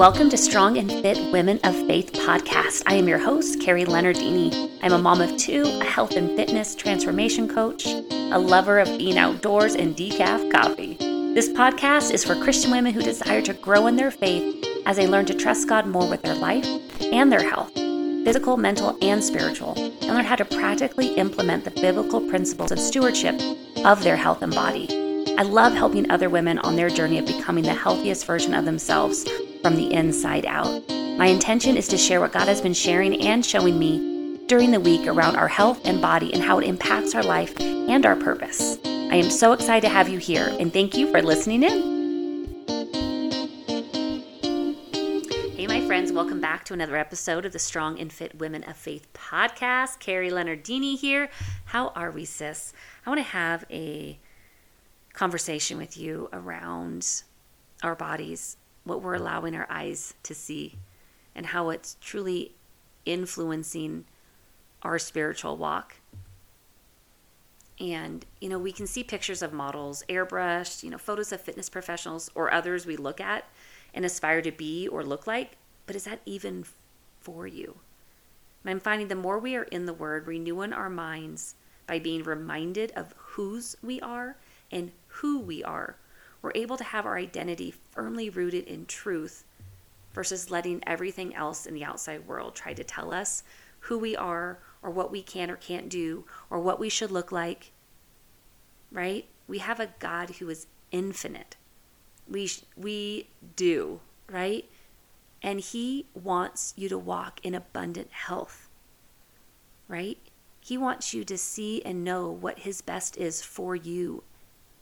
Welcome to Strong and Fit Women of Faith podcast. I am your host, Carrie Leonardini. I'm a mom of two, a health and fitness transformation coach, a lover of being outdoors and decaf coffee. This podcast is for Christian women who desire to grow in their faith as they learn to trust God more with their life and their health, physical, mental, and spiritual, and learn how to practically implement the biblical principles of stewardship of their health and body. I love helping other women on their journey of becoming the healthiest version of themselves from the inside out. My intention is to share what God has been sharing and showing me during the week around our health and body and how it impacts our life and our purpose. I am so excited to have you here and thank you for listening in. Hey, my friends, welcome back to another episode of the Strong and Fit Women of Faith podcast. Carrie Leonardini here. How are we, sis? I want to have a conversation with you around our bodies what we're allowing our eyes to see and how it's truly influencing our spiritual walk. And, you know, we can see pictures of models, airbrushed, you know, photos of fitness professionals or others we look at and aspire to be or look like. But is that even for you? And I'm finding the more we are in the Word, renewing our minds by being reminded of whose we are and who we are, we're able to have our identity firmly rooted in truth versus letting everything else in the outside world try to tell us who we are or what we can or can't do or what we should look like. Right? We have a God who is infinite. We we do, right? And he wants you to walk in abundant health. Right? He wants you to see and know what his best is for you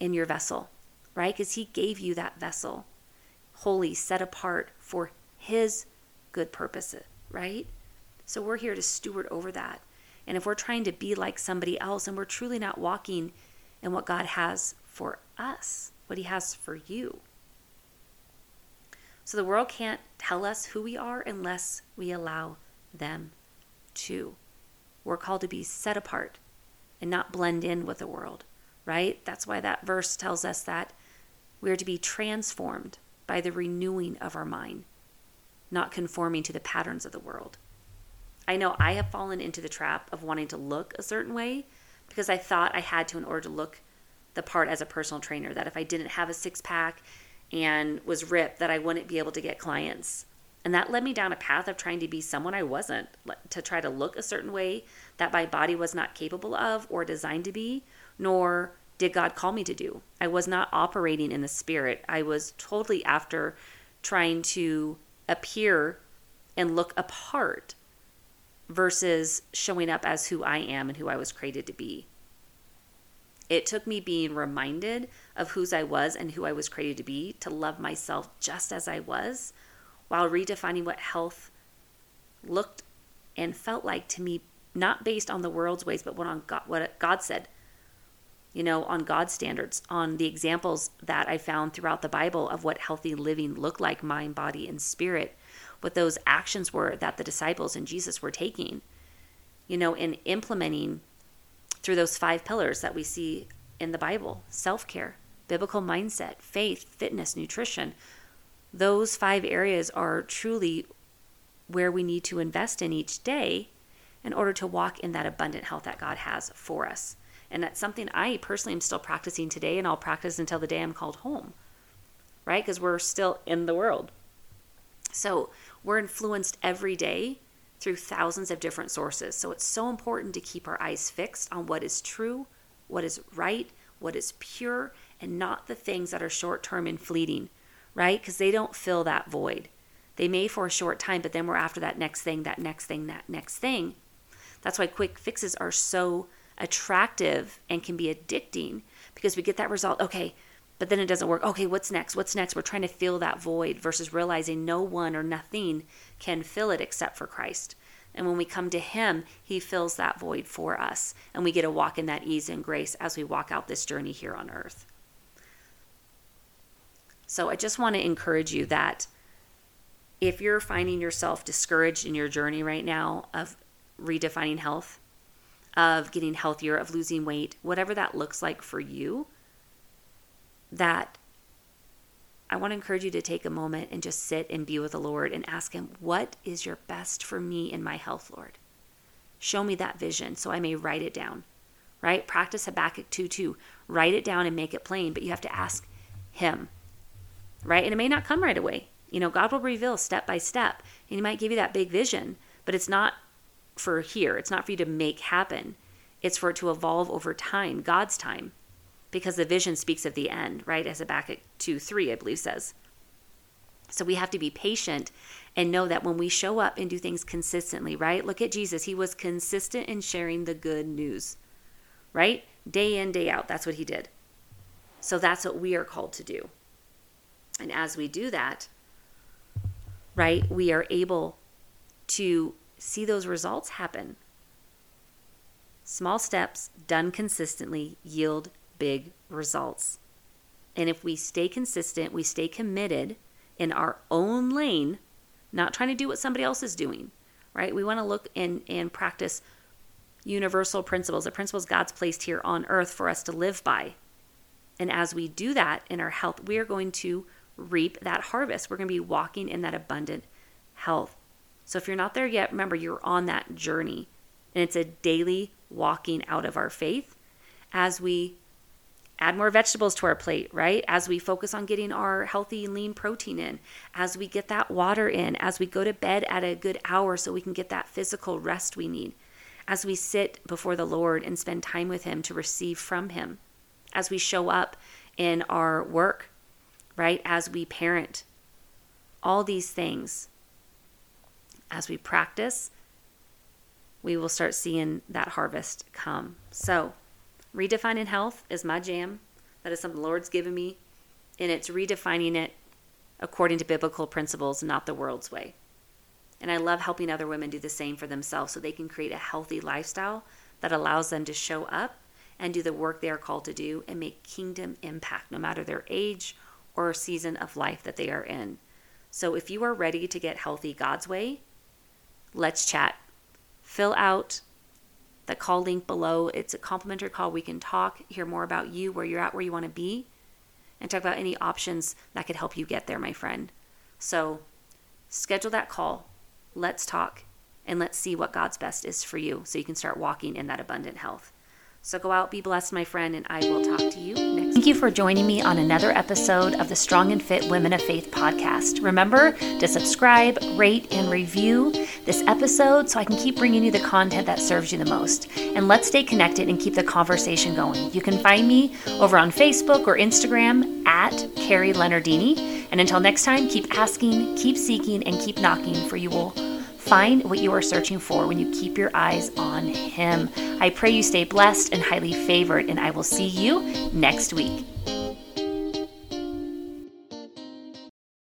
in your vessel right? Because He gave you that vessel, holy, set apart for His good purposes, right? So we're here to steward over that. And if we're trying to be like somebody else and we're truly not walking in what God has for us, what He has for you. So the world can't tell us who we are unless we allow them to. We're called to be set apart and not blend in with the world, right? That's why that verse tells us that we are to be transformed by the renewing of our mind, not conforming to the patterns of the world. I know I have fallen into the trap of wanting to look a certain way because I thought I had to in order to look the part as a personal trainer, that if I didn't have a six pack and was ripped, that I wouldn't be able to get clients. And that led me down a path of trying to be someone I wasn't, to try to look a certain way that my body was not capable of or designed to be, nor did God call me to do. I was not operating in the spirit. I was totally after trying to appear and look apart versus showing up as who I am and who I was created to be. It took me being reminded of whose I was and who I was created to be to love myself just as I was while redefining what health looked and felt like to me, not based on the world's ways, but what, on God, what God said you know, on God's standards, on the examples that I found throughout the Bible of what healthy living looked like, mind, body, and spirit, what those actions were that the disciples and Jesus were taking, you know, and implementing through those five pillars that we see in the Bible self care, biblical mindset, faith, fitness, nutrition. Those five areas are truly where we need to invest in each day in order to walk in that abundant health that God has for us. And that's something I personally am still practicing today, and I'll practice until the day I'm called home, right? Because we're still in the world. So we're influenced every day through thousands of different sources. So it's so important to keep our eyes fixed on what is true, what is right, what is pure, and not the things that are short term and fleeting, right? Because they don't fill that void. They may for a short time, but then we're after that next thing, that next thing, that next thing. That's why quick fixes are so attractive and can be addicting because we get that result. Okay, but then it doesn't work. Okay, what's next? What's next? We're trying to fill that void versus realizing no one or nothing can fill it except for Christ. And when we come to Him, He fills that void for us. And we get to walk in that ease and grace as we walk out this journey here on earth. So I just want to encourage you that if you're finding yourself discouraged in your journey right now of redefining health, of getting healthier, of losing weight, whatever that looks like for you, that I want to encourage you to take a moment and just sit and be with the Lord and ask Him, What is your best for me in my health, Lord? Show me that vision so I may write it down, right? Practice Habakkuk 2 2. Write it down and make it plain, but you have to ask Him, right? And it may not come right away. You know, God will reveal step by step, and He might give you that big vision, but it's not for here. It's not for you to make happen. It's for it to evolve over time, God's time, because the vision speaks of the end, right? As Habakkuk 2 3, I believe, says. So we have to be patient and know that when we show up and do things consistently, right? Look at Jesus. He was consistent in sharing the good news, right? Day in, day out. That's what he did. So that's what we are called to do. And as we do that, right, we are able to see those results happen. Small steps done consistently yield big results. And if we stay consistent, we stay committed in our own lane, not trying to do what somebody else is doing, right? We want to look and, and practice universal principles, the principles God's placed here on earth for us to live by. And as we do that in our health, we are going to reap that harvest. We're going to be walking in that abundant health. So if you're not there yet, remember you're on that journey. And it's a daily walking out of our faith as we add more vegetables to our plate, right? As we focus on getting our healthy, lean protein in, as we get that water in, as we go to bed at a good hour so we can get that physical rest we need, as we sit before the Lord and spend time with Him to receive from Him, as we show up in our work, right? As we parent, all these things as we practice, we will start seeing that harvest come. So, redefining health is my jam. That is something the Lord's given me, and it's redefining it according to biblical principles, not the world's way. And I love helping other women do the same for themselves so they can create a healthy lifestyle that allows them to show up and do the work they are called to do and make kingdom impact no matter their age or season of life that they are in. So if you are ready to get healthy God's way, let's chat. Fill out the call link below. It's a complimentary call. We can talk, hear more about you, where you're at, where you want to be, and talk about any options that could help you get there, my friend. So schedule that call. Let's talk and let's see what God's best is for you so you can start walking in that abundant health. So go out, be blessed, my friend, and I will talk to you next. Thank you for joining me on another episode of the Strong and Fit Women of Faith podcast. Remember to subscribe, rate, and review this episode so I can keep bringing you the content that serves you the most. And let's stay connected and keep the conversation going. You can find me over on Facebook or Instagram at Carrie Leonardini. And until next time, keep asking, keep seeking, and keep knocking, for you will Find what you are searching for when you keep your eyes on Him. I pray you stay blessed and highly favored, and I will see you next week.